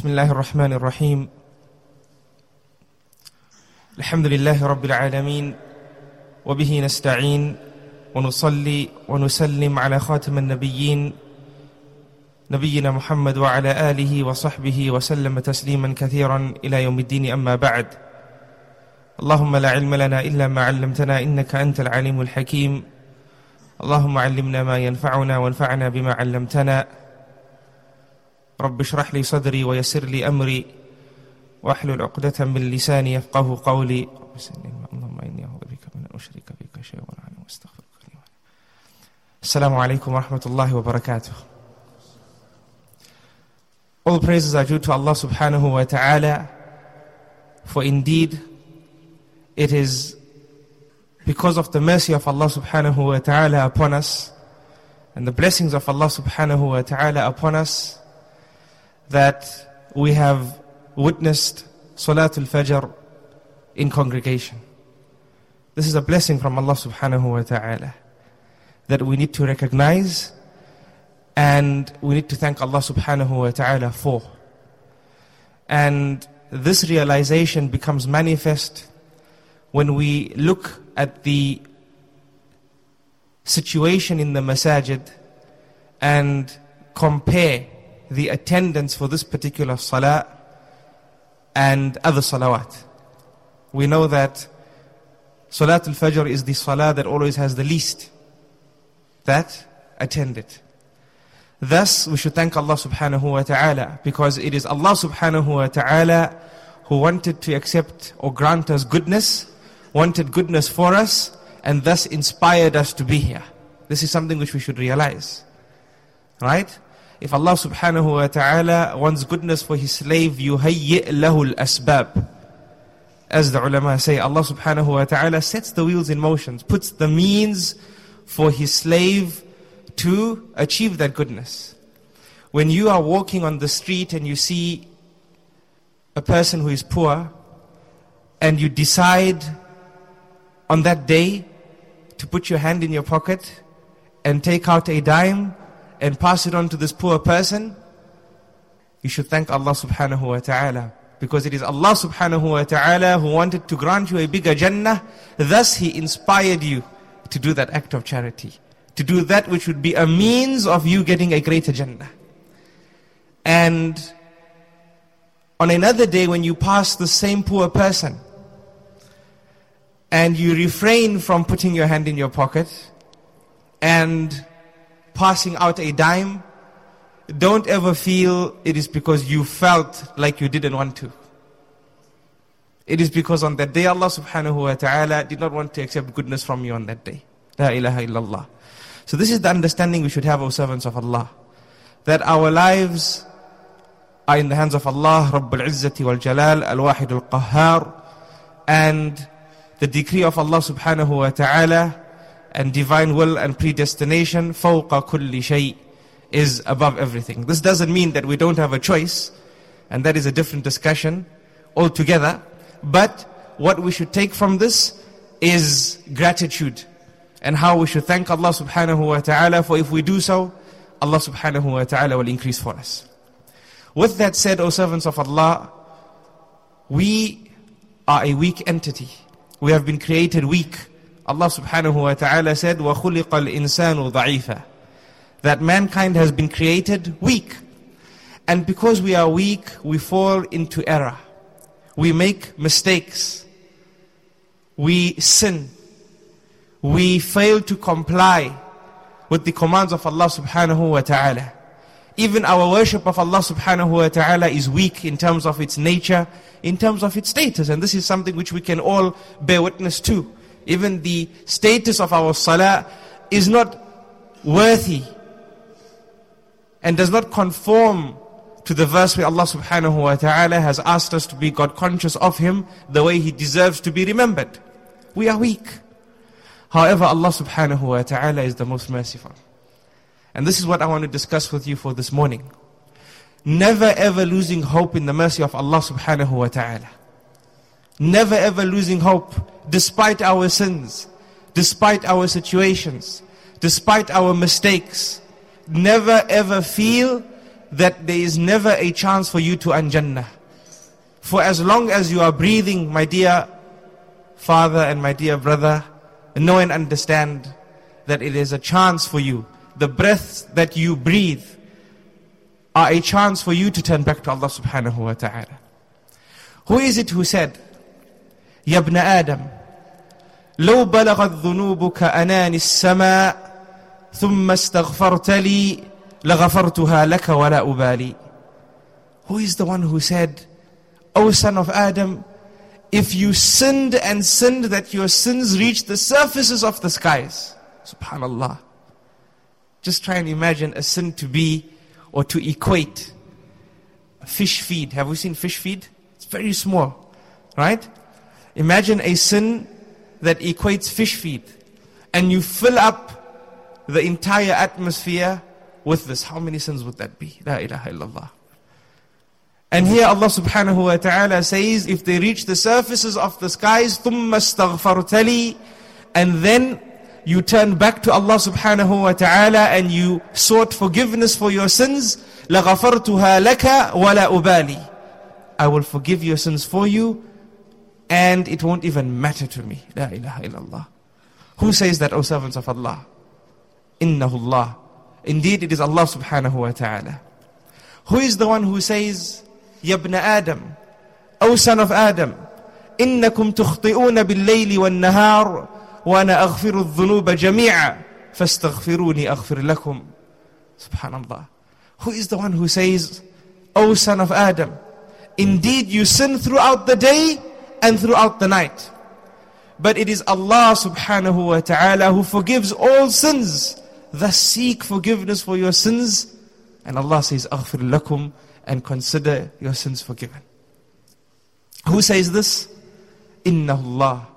بسم الله الرحمن الرحيم الحمد لله رب العالمين وبه نستعين ونصلي ونسلم على خاتم النبيين نبينا محمد وعلى آله وصحبه وسلم تسليما كثيرا إلى يوم الدين أما بعد اللهم لا علم لنا إلا ما علمتنا إنك أنت العليم الحكيم اللهم علمنا ما ينفعنا وانفعنا بما علمتنا رب اشرح لي صدري ويسر لي أمري واحلل عقدة من لساني يفقه قولي اللهم إني أعوذ بك من أن أشرك بك شيئا واستغفرك لي السلام عليكم ورحمة الله وبركاته All praises are due to Allah subhanahu wa ta'ala for indeed it is because of the mercy of Allah subhanahu wa ta'ala upon us and the blessings of Allah subhanahu wa ta'ala upon us that we have witnessed Salatul Fajr in congregation. This is a blessing from Allah subhanahu wa ta'ala that we need to recognize and we need to thank Allah subhanahu wa ta'ala for. And this realization becomes manifest when we look at the situation in the masajid and compare the attendance for this particular salah and other salawat. We know that Salat al-Fajr is the salah that always has the least that attended. Thus, we should thank Allah subhanahu wa ta'ala because it is Allah subhanahu wa ta'ala who wanted to accept or grant us goodness, wanted goodness for us, and thus inspired us to be here. This is something which we should realize. Right? If Allah subhanahu wa ta'ala wants goodness for His slave, يُهَيِّئْ لَهُ الْأَسْبَابِ As the ulama say, Allah subhanahu wa ta'ala sets the wheels in motion, puts the means for His slave to achieve that goodness. When you are walking on the street and you see a person who is poor, and you decide on that day to put your hand in your pocket and take out a dime and pass it on to this poor person, you should thank Allah subhanahu wa ta'ala. Because it is Allah subhanahu wa ta'ala who wanted to grant you a bigger Jannah, thus He inspired you to do that act of charity. To do that which would be a means of you getting a greater Jannah. And on another day when you pass the same poor person, and you refrain from putting your hand in your pocket and passing out a dime, don't ever feel it is because you felt like you didn't want to. It is because on that day Allah subhanahu wa ta'ala did not want to accept goodness from you on that day. La ilaha illallah. So this is the understanding we should have, O servants of Allah. That our lives are in the hands of Allah, Rabbul Izzati wal Jalal, Al-Wahid al-Qahhar, and the decree of Allah subhanahu wa ta'ala and divine will and predestination, فوق كل شيء, is above everything. This doesn't mean that we don't have a choice, and that is a different discussion altogether. But what we should take from this is gratitude and how we should thank Allah subhanahu wa ta'ala for if we do so, Allah subhanahu wa ta'ala will increase for us. With that said, O servants of Allah, we are a weak entity. We have been created weak. Allah subhanahu wa ta'ala said, وَخُلِقَ الْإِنسَانُ ضَعِيفًا That mankind has been created weak. And because we are weak, we fall into error. We make mistakes. We sin. We fail to comply with the commands of Allah subhanahu wa ta'ala. Even our worship of Allah subhanahu wa ta'ala is weak in terms of its nature, in terms of its status. And this is something which we can all bear witness to. Even the status of our salah is not worthy and does not conform to the verse where Allah subhanahu wa ta'ala has asked us to be God conscious of Him the way He deserves to be remembered. We are weak. However, Allah subhanahu wa ta'ala is the most merciful. And this is what I want to discuss with you for this morning. Never ever losing hope in the mercy of Allah subhanahu wa ta'ala. Never ever losing hope despite our sins, despite our situations, despite our mistakes. Never ever feel that there is never a chance for you to anjannah. For as long as you are breathing, my dear father and my dear brother, know and understand that it is a chance for you. The breaths that you breathe are a chance for you to turn back to Allah subhanahu wa ta'ala. Who is it who said, "Yabna Adam, لو بلغت ذنوبك أنان السماء ثم استغفرت لي لغفرتها لك ولا أبالي Who is the one who said, O son of Adam, if you sinned and sinned that your sins reached the surfaces of the skies. Subhanallah. Just try and imagine a sin to be or to equate a fish feed. Have we seen fish feed? It's very small, right? Imagine a sin that equates fish feed and you fill up the entire atmosphere with this. How many sins would that be? La ilaha illallah. And here Allah subhanahu wa ta'ala says, if they reach the surfaces of the skies, ثُمَّ اسْتَغْفَرْتَ And then you turn back to Allah subhanahu wa ta'ala and you sought forgiveness for your sins, لَغَفَرْتُهَا لَكَ وَلَا أُبَالِي I will forgive your sins for you and it won't even matter to me. La ilaha illallah. Who says that, O servants of Allah? Innahu Allah. Indeed, it is Allah subhanahu wa ta'ala. Who is the one who says, يا ابن آدم أو son of Adam إنكم تخطئون بالليل والنهار وأنا أغفر الذنوب جميعا فاستغفروني أغفر لكم سبحان الله Who is the one who says O son of Adam Indeed you sin throughout the day and throughout the night But it is Allah subhanahu wa ta'ala who forgives all sins Thus seek forgiveness for your sins And Allah says أغفر لكم and consider your sins forgiven. Who says this? Inna Allah.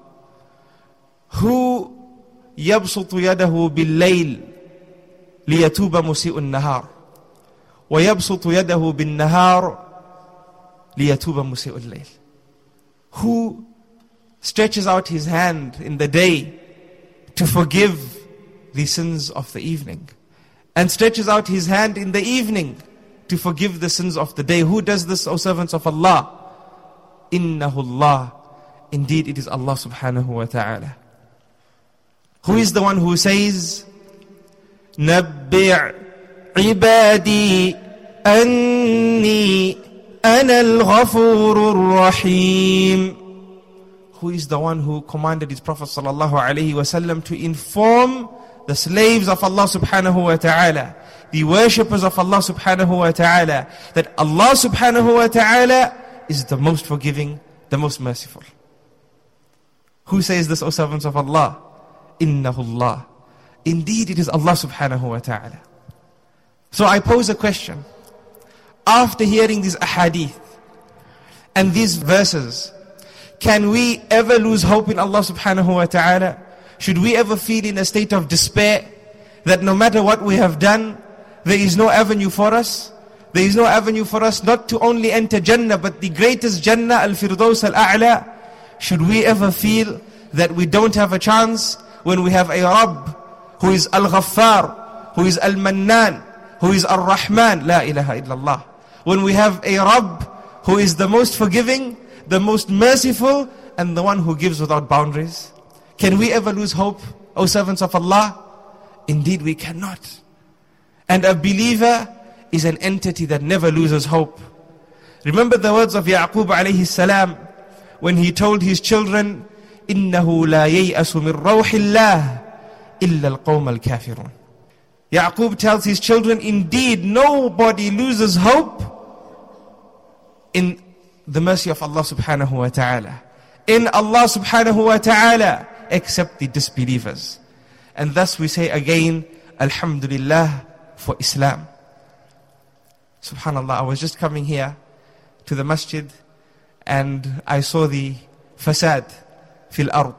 Who يبسط يده بالليل ليتوب مسيء النهار ويبسط يده بالنهار ليتوب مسيء الليل Who stretches out his hand in the day to forgive the sins of the evening and stretches out his hand in the evening to forgive the sins of the day. Who does this, O servants of Allah? Innahu Allah. Indeed, it is Allah subhanahu wa ta'ala. Who is the one who says, نبع عبادي أني أنا الغفور الرحيم Who is the one who commanded his Prophet sallallahu alaihi wasallam to inform the slaves of Allah subhanahu wa ta'ala the worshippers of Allah subhanahu wa ta'ala, that Allah subhanahu wa ta'ala is the most forgiving, the most merciful. Who says this, O servants of Allah? Innahu Allah. Indeed, it is Allah subhanahu wa ta'ala. So I pose a question. After hearing these ahadith and these verses, can we ever lose hope in Allah subhanahu wa ta'ala? Should we ever feel in a state of despair that no matter what we have done, there is no avenue for us. There is no avenue for us not to only enter Jannah, but the greatest Jannah, Al-Firdaus Al-A'la. Should we ever feel that we don't have a chance when we have a Rabb who is Al-Ghaffar, who is Al-Mannan, who is Ar-Rahman, La ilaha illallah. When we have a Rabb who is the most forgiving, the most merciful, and the one who gives without boundaries. Can we ever lose hope, O servants of Allah? Indeed we cannot. And a believer is an entity that never loses hope. Remember the words of Yaqub alayhi salam when he told his children, إِنَّهُ لَا يَيْأَسُ مِنْ رَوْحِ اللَّهِ إِلَّا الْقَوْمَ الْكَافِرُونَ Yaqub tells his children, indeed nobody loses hope in the mercy of Allah subhanahu wa ta'ala. In Allah subhanahu wa ta'ala except the disbelievers. And thus we say again, Alhamdulillah, for Islam. Subhanallah, I was just coming here to the masjid and I saw the fasad fil ard.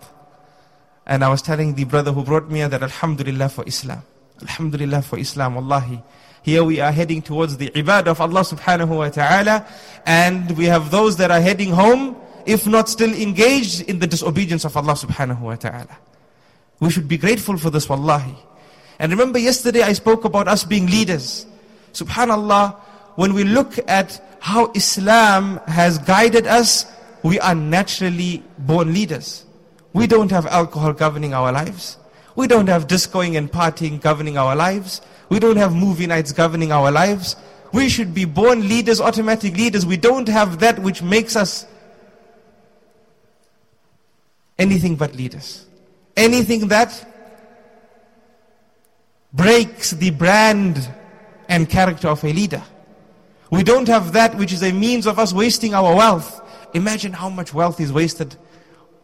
And I was telling the brother who brought me that Alhamdulillah for Islam. Alhamdulillah for Islam, Wallahi. Here we are heading towards the ibadah of Allah subhanahu wa ta'ala and we have those that are heading home if not still engaged in the disobedience of Allah subhanahu wa ta'ala. We should be grateful for this, Wallahi. And remember yesterday I spoke about us being leaders. Subhanallah, when we look at how Islam has guided us, we are naturally born leaders. We don't have alcohol governing our lives. We don't have discoing and partying governing our lives. We don't have movie nights governing our lives. We should be born leaders, automatic leaders. We don't have that which makes us anything but leaders. Anything that breaks the brand and character of a leader. We don't have that which is a means of us wasting our wealth. Imagine how much wealth is wasted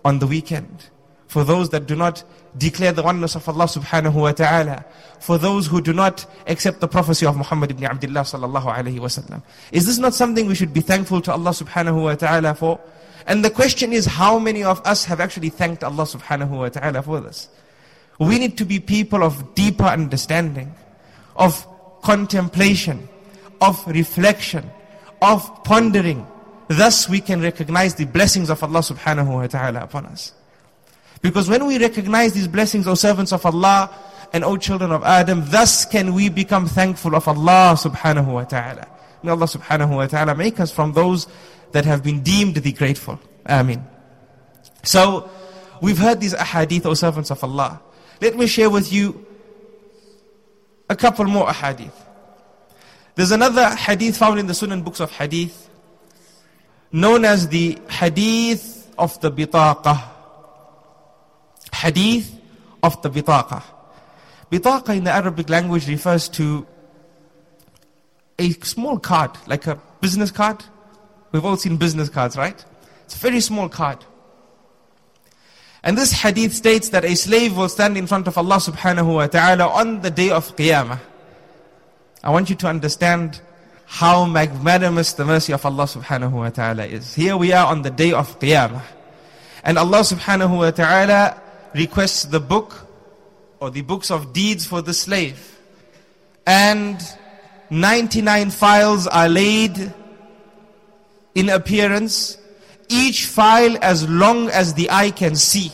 on the weekend. For those that do not declare the oneness of Allah subhanahu wa ta'ala. For those who do not accept the prophecy of Muhammad ibn Abdullah sallallahu alayhi wasallam. Is this not something we should be thankful to Allah subhanahu wa ta'ala for? And the question is how many of us have actually thanked Allah subhanahu wa ta'ala for this? We need to be people of deeper understanding, of contemplation, of reflection, of pondering. Thus we can recognize the blessings of Allah subhanahu wa ta'ala upon us. Because when we recognize these blessings, O servants of Allah and O children of Adam, thus can we become thankful of Allah subhanahu wa ta'ala. May Allah subhanahu wa ta'ala make us from those that have been deemed the grateful. Ameen. So, we've heard these ahadith, O servants of Allah. Let me share with you a couple more ahadith. There's another hadith found in the Sunan books of hadith, known as the hadith of the bitaqah. Hadith of the bitaqah. Bitaqah in the Arabic language refers to a small card, like a business card. We've all seen business cards, right? It's a very small card. And this hadith states that a slave will stand in front of Allah subhanahu wa ta'ala on the day of Qiyamah. I want you to understand how magnanimous the mercy of Allah subhanahu wa ta'ala is. Here we are on the day of Qiyamah. And Allah subhanahu wa ta'ala requests the book or the books of deeds for the slave. And 99 files are laid in appearance each file as long as the eye can see.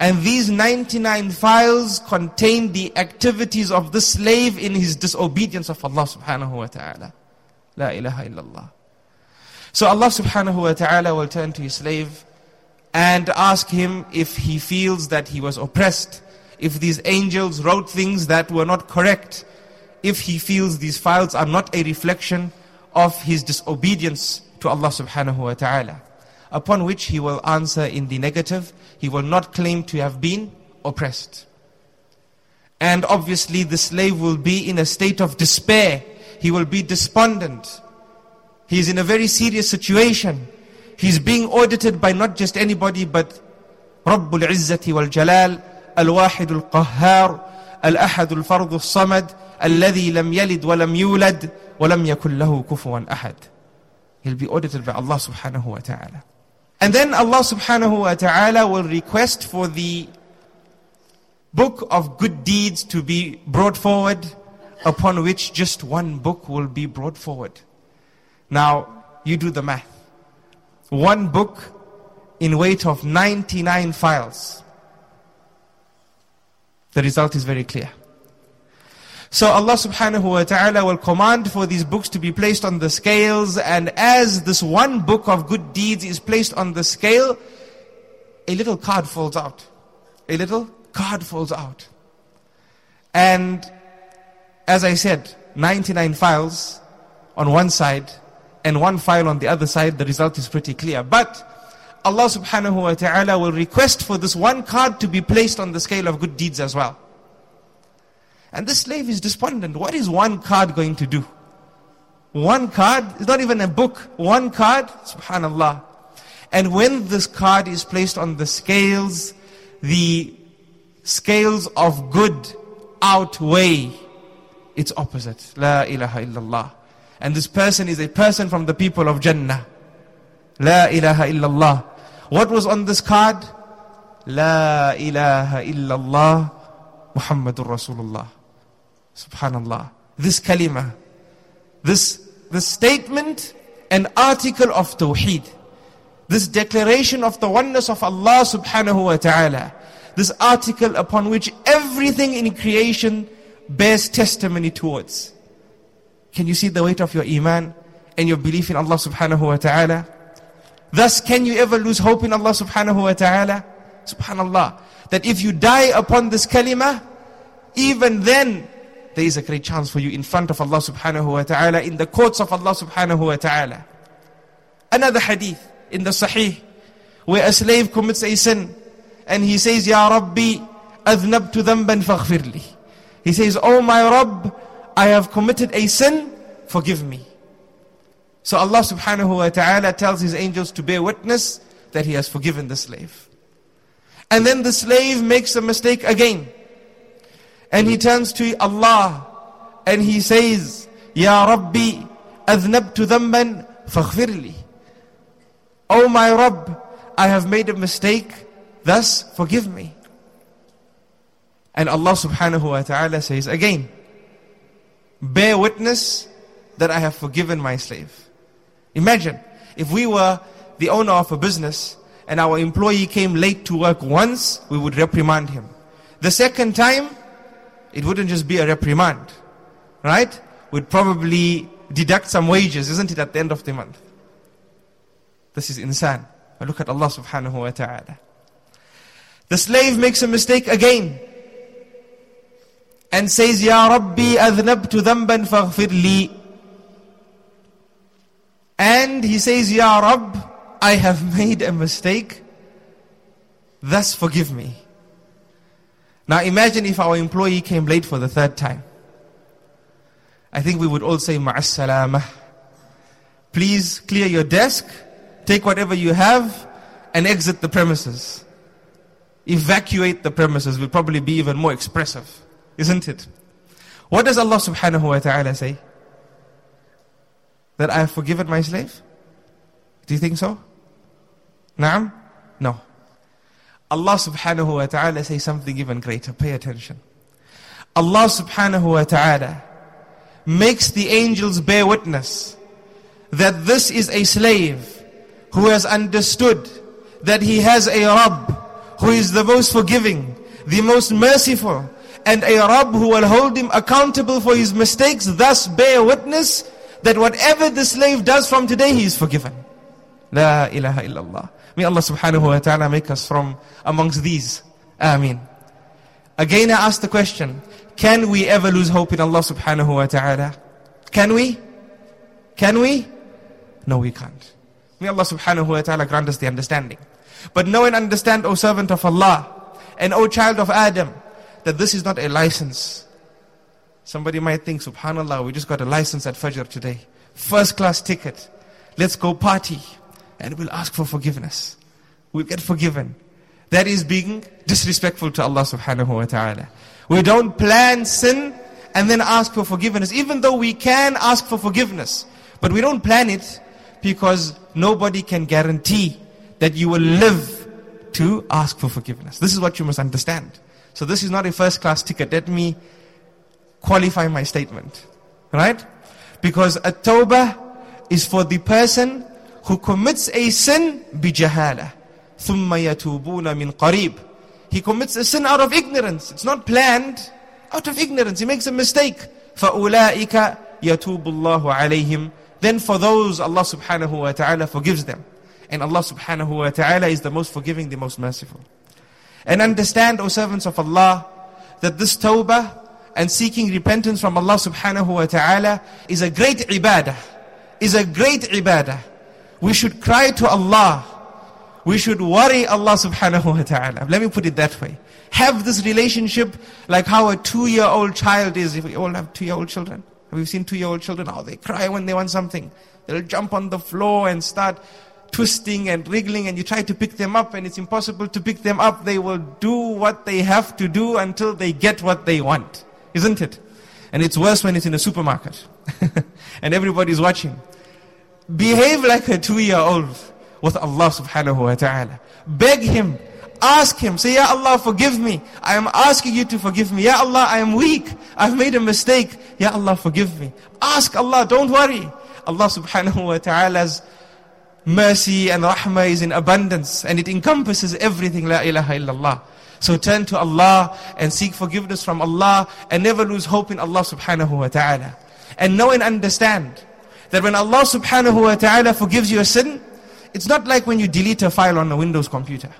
And these 99 files contain the activities of the slave in his disobedience of Allah subhanahu wa ta'ala. La ilaha illallah. So Allah subhanahu wa ta'ala will turn to his slave and ask him if he feels that he was oppressed, if these angels wrote things that were not correct, if he feels these files are not a reflection of his disobedience to Allah subhanahu wa ta'ala. Upon which he will answer in the negative. He will not claim to have been oppressed. And obviously the slave will be in a state of despair. He will be despondent. He is in a very serious situation. He's being audited by not just anybody but Rabbul Izzati wal Jalal, Al-Wahid al-Qahhar, Al-Ahad al-Fard al-Samad, الذي لم يلد ولم يولد ولم يكن له كفوا أحد He'll be audited by Allah subhanahu wa ta'ala. And then Allah subhanahu wa ta'ala will request for the book of good deeds to be brought forward, upon which just one book will be brought forward. Now, you do the math. One book in weight of 99 files. The result is very clear. So Allah subhanahu wa ta'ala will command for these books to be placed on the scales and as this one book of good deeds is placed on the scale, a little card falls out. A little card falls out. And as I said, 99 files on one side and one file on the other side, the result is pretty clear. But Allah subhanahu wa ta'ala will request for this one card to be placed on the scale of good deeds as well. And the slave is despondent. What is one card going to do? One card, it's not even a book. One card, subhanallah. And when this card is placed on the scales, the scales of good outweigh its opposite. La ilaha illallah. And this person is a person from the people of Jannah. La ilaha illallah. What was on this card? La ilaha illallah Muhammadur Rasulullah. Subhanallah. This kalima, this, this statement, an article of Tawheed, this declaration of the oneness of Allah subhanahu wa ta'ala, this article upon which everything in creation bears testimony towards. Can you see the weight of your iman and your belief in Allah subhanahu wa ta'ala? Thus, can you ever lose hope in Allah subhanahu wa ta'ala? Subhanallah. That if you die upon this kalima, even then, there is a great chance for you in front of Allah subhanahu wa ta'ala, in the courts of Allah subhanahu wa ta'ala. Another hadith in the Sahih, where a slave commits a sin, and he says, Ya Rabbi, أذنبت ذنبا فاغفر لي. He says, Oh my Rabb, I have committed a sin, forgive me. So Allah subhanahu wa ta'ala tells His angels to bear witness that He has forgiven the slave. And then the slave makes a mistake again. And he turns to Allah and he says, Ya Rabbi, أذنبت ذنبا فاغفر لي. Oh my Rabb, I have made a mistake, thus forgive me. And Allah subhanahu wa ta'ala says again, bear witness that I have forgiven my slave. Imagine if we were the owner of a business and our employee came late to work once, we would reprimand him. The second time, it wouldn't just be a reprimand, right? We'd probably deduct some wages, isn't it, at the end of the month? This is insan. But look at Allah subhanahu wa ta'ala. The slave makes a mistake again and says, Ya Rabbi adhnabtu dhanban li. And he says, Ya Rabb, I have made a mistake, thus forgive me. Now imagine if our employee came late for the third time. I think we would all say, Ma'as. Please clear your desk, take whatever you have, and exit the premises. Evacuate the premises will probably be even more expressive, isn't it? What does Allah subhanahu wa ta'ala say? that I have forgiven my slave? Do you think so? Naam? No. Allah subhanahu wa ta'ala says something even greater. Pay attention. Allah subhanahu wa ta'ala makes the angels bear witness that this is a slave who has understood that he has a Rabb who is the most forgiving, the most merciful, and a Rabb who will hold him accountable for his mistakes, thus bear witness that whatever the slave does from today, he is forgiven. La ilaha illallah. May Allah subhanahu wa ta'ala make us from amongst these. Ameen. Again, I ask the question, can we ever lose hope in Allah subhanahu wa ta'ala? Can we? Can we? No, we can't. May Allah subhanahu wa ta'ala grant us the understanding. But know and understand, O servant of Allah, and O child of Adam, that this is not a license Somebody might think, subhanAllah, we just got a license at Fajr today. First class ticket. Let's go party. And we'll ask for forgiveness. We'll get forgiven. That is being disrespectful to Allah subhanahu wa ta'ala. We don't plan sin and then ask for forgiveness. Even though we can ask for forgiveness. But we don't plan it because nobody can guarantee that you will live to ask for forgiveness. This is what you must understand. So this is not a first class ticket. Let me qualify my statement. Right? Because a tawbah is for the person who commits a sin bijahala. ثُمَّ يَتُوبُونَ مِنْ قَرِيبٍ He commits a sin out of ignorance. It's not planned. Out of ignorance. He makes a mistake. فَأُولَٰئِكَ يَتُوبُ اللَّهُ عَلَيْهِمْ Then for those, Allah subhanahu wa ta'ala forgives them. And Allah subhanahu wa ta'ala is the most forgiving, the most merciful. And understand, O servants of Allah, that this tawbah and seeking repentance from Allah subhanahu wa ta'ala is a great ibadah. Is a great ibadah. We should cry to Allah. We should worry Allah subhanahu wa ta'ala. Let me put it that way. Have this relationship like how a two-year-old child is. If we all have two-year-old children. Have you seen two-year-old children? How they cry when they want something. They'll jump on the floor and start twisting and wriggling and you try to pick them up and it's impossible to pick them up. They will do what they have to do until they get what they want. Isn't it? And it's worse when it's in a supermarket. and everybody's watching. Behave like a two-year-old with Allah subhanahu wa ta'ala. Beg Him. Ask Him. Say, Ya Allah, forgive me. I am asking you to forgive me. Ya Allah, I am weak. I've made a mistake. Ya Allah, forgive me. Ask Allah, don't worry. Allah subhanahu wa ta'ala's mercy and rahmah is in abundance and it encompasses everything. La ilaha illallah. So turn to Allah and seek forgiveness from Allah and never lose hope in Allah subhanahu wa ta'ala. And know and understand that when Allah subhanahu wa ta'ala forgives you a sin, it's not like when you delete a file on a Windows computer.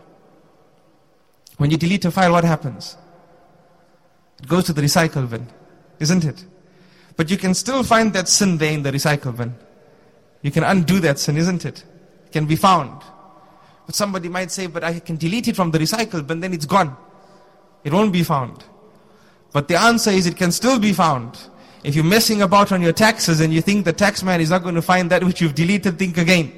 When you delete a file, what happens? It goes to the recycle bin, isn't it? But you can still find that sin there in the recycle bin. You can undo that sin, isn't it? Can be found. But somebody might say, but I can delete it from the recycle bin, then it's gone. It won't be found. But the answer is it can still be found. If you're messing about on your taxes and you think the tax man is not going to find that which you've deleted, think again.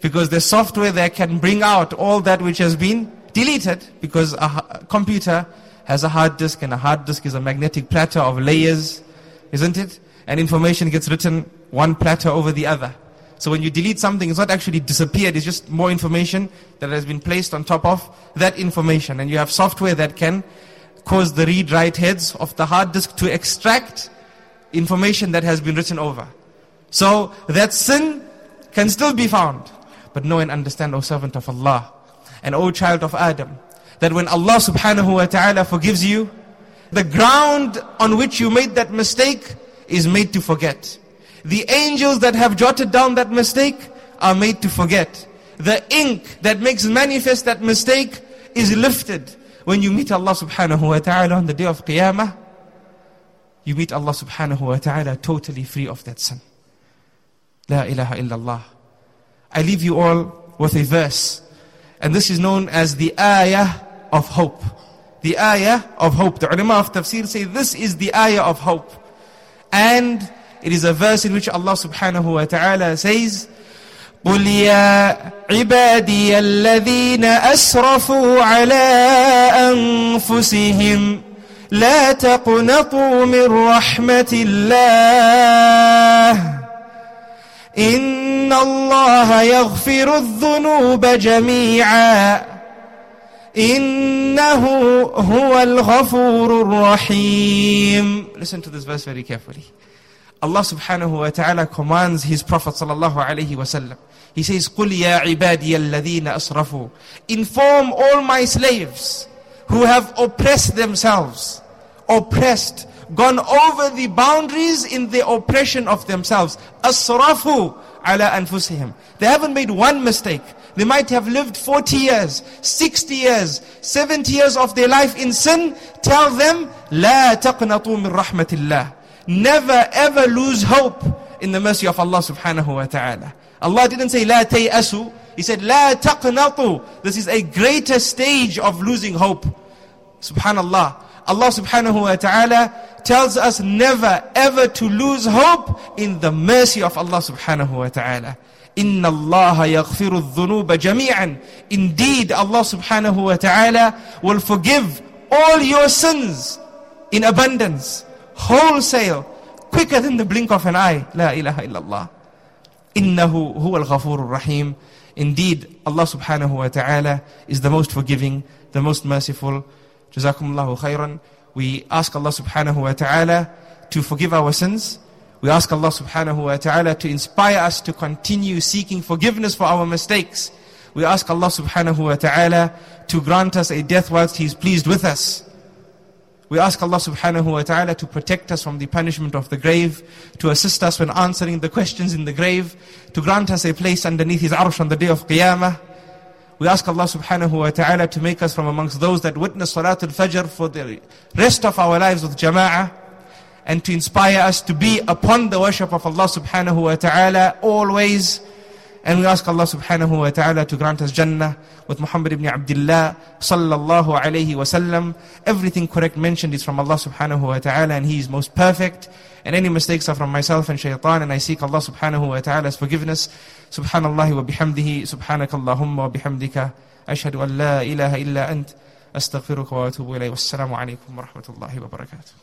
Because the software there can bring out all that which has been deleted. Because a computer has a hard disk and a hard disk is a magnetic platter of layers, isn't it? And information gets written one platter over the other. So when you delete something, it's not actually disappeared, it's just more information that has been placed on top of that information. And you have software that can cause the read-write heads of the hard disk to extract information that has been written over. So that sin can still be found. But know and understand, O servant of Allah, and O child of Adam, that when Allah subhanahu wa ta'ala forgives you, the ground on which you made that mistake is made to forget. The angels that have jotted down that mistake are made to forget. The ink that makes manifest that mistake is lifted. When you meet Allah subhanahu wa ta'ala on the day of Qiyamah, you meet Allah subhanahu wa ta'ala totally free of that sin. La ilaha illallah. I leave you all with a verse. And this is known as the ayah of hope. The ayah of hope. The ulama of tafsir say this is the ayah of hope. And it is a verse in which Allah subhanahu wa ta'ala says, قل يا عبادي الذين أسرفوا على أنفسهم لا تقنطوا من رحمة الله إن الله يغفر الذنوب جميعا إنه هو الغفور الرحيم Listen to this verse very carefully. Allah subhanahu wa ta'ala commands His Prophet sallallahu alayhi wa sallam. He says, قُلْ يَا عِبَادِيَ الَّذِينَ أَسْرَفُوا Inform all my slaves who have oppressed themselves, oppressed, gone over the boundaries in the oppression of themselves. أَسْرَفُوا عَلَى أَنفُسِهِمْ They haven't made one mistake. They might have lived 40 years, 60 years, 70 years of their life in sin. Tell them, لا تقنطوا من رحمة الله. Never ever lose hope in the mercy of Allah subhanahu wa ta'ala. Allah didn't say لا تيأسوا. He said لا تقنطوا. This is a greater stage of losing hope. Subhanallah. Allah subhanahu wa ta'ala tells us never ever to lose hope in the mercy of Allah subhanahu wa ta'ala. إن الله يغفر الذنوب جميعا Indeed, Allah subhanahu wa ta'ala will forgive all your sins in abundance, wholesale, quicker than the blink of an eye. La ilaha illallah. Innahu huwa al-ghafurur rahim. Indeed, Allah subhanahu wa ta'ala is the most forgiving, the most merciful. Jazakumullahu khairan. We ask Allah subhanahu wa ta'ala to forgive our sins. We ask Allah subhanahu wa ta'ala to inspire us to continue seeking forgiveness for our mistakes. We ask Allah subhanahu wa ta'ala to grant us a death whilst He is pleased with us. We ask Allah subhanahu wa ta'ala to protect us from the punishment of the grave, to assist us when answering the questions in the grave, to grant us a place underneath His arsh on the day of Qiyamah. We ask Allah subhanahu wa ta'ala to make us from amongst those that witness Salatul Fajr for the rest of our lives with Jama'ah and to inspire us to be upon the worship of Allah subhanahu wa ta'ala always. And we ask Allah subhanahu wa ta'ala to grant us Jannah with Muhammad ibn Abdullah sallallahu alayhi wa sallam. Everything correct mentioned is from Allah subhanahu wa ta'ala and He is most perfect. And any mistakes are from myself and shaitan and I seek Allah subhanahu wa ta'ala's forgiveness. Subhanallah wa bihamdihi, subhanakallahumma wa bihamdika. أشهد أن لا إله إلا أنت أستغفرك وأتوب إليه والسلام عليكم ورحمة الله وبركاته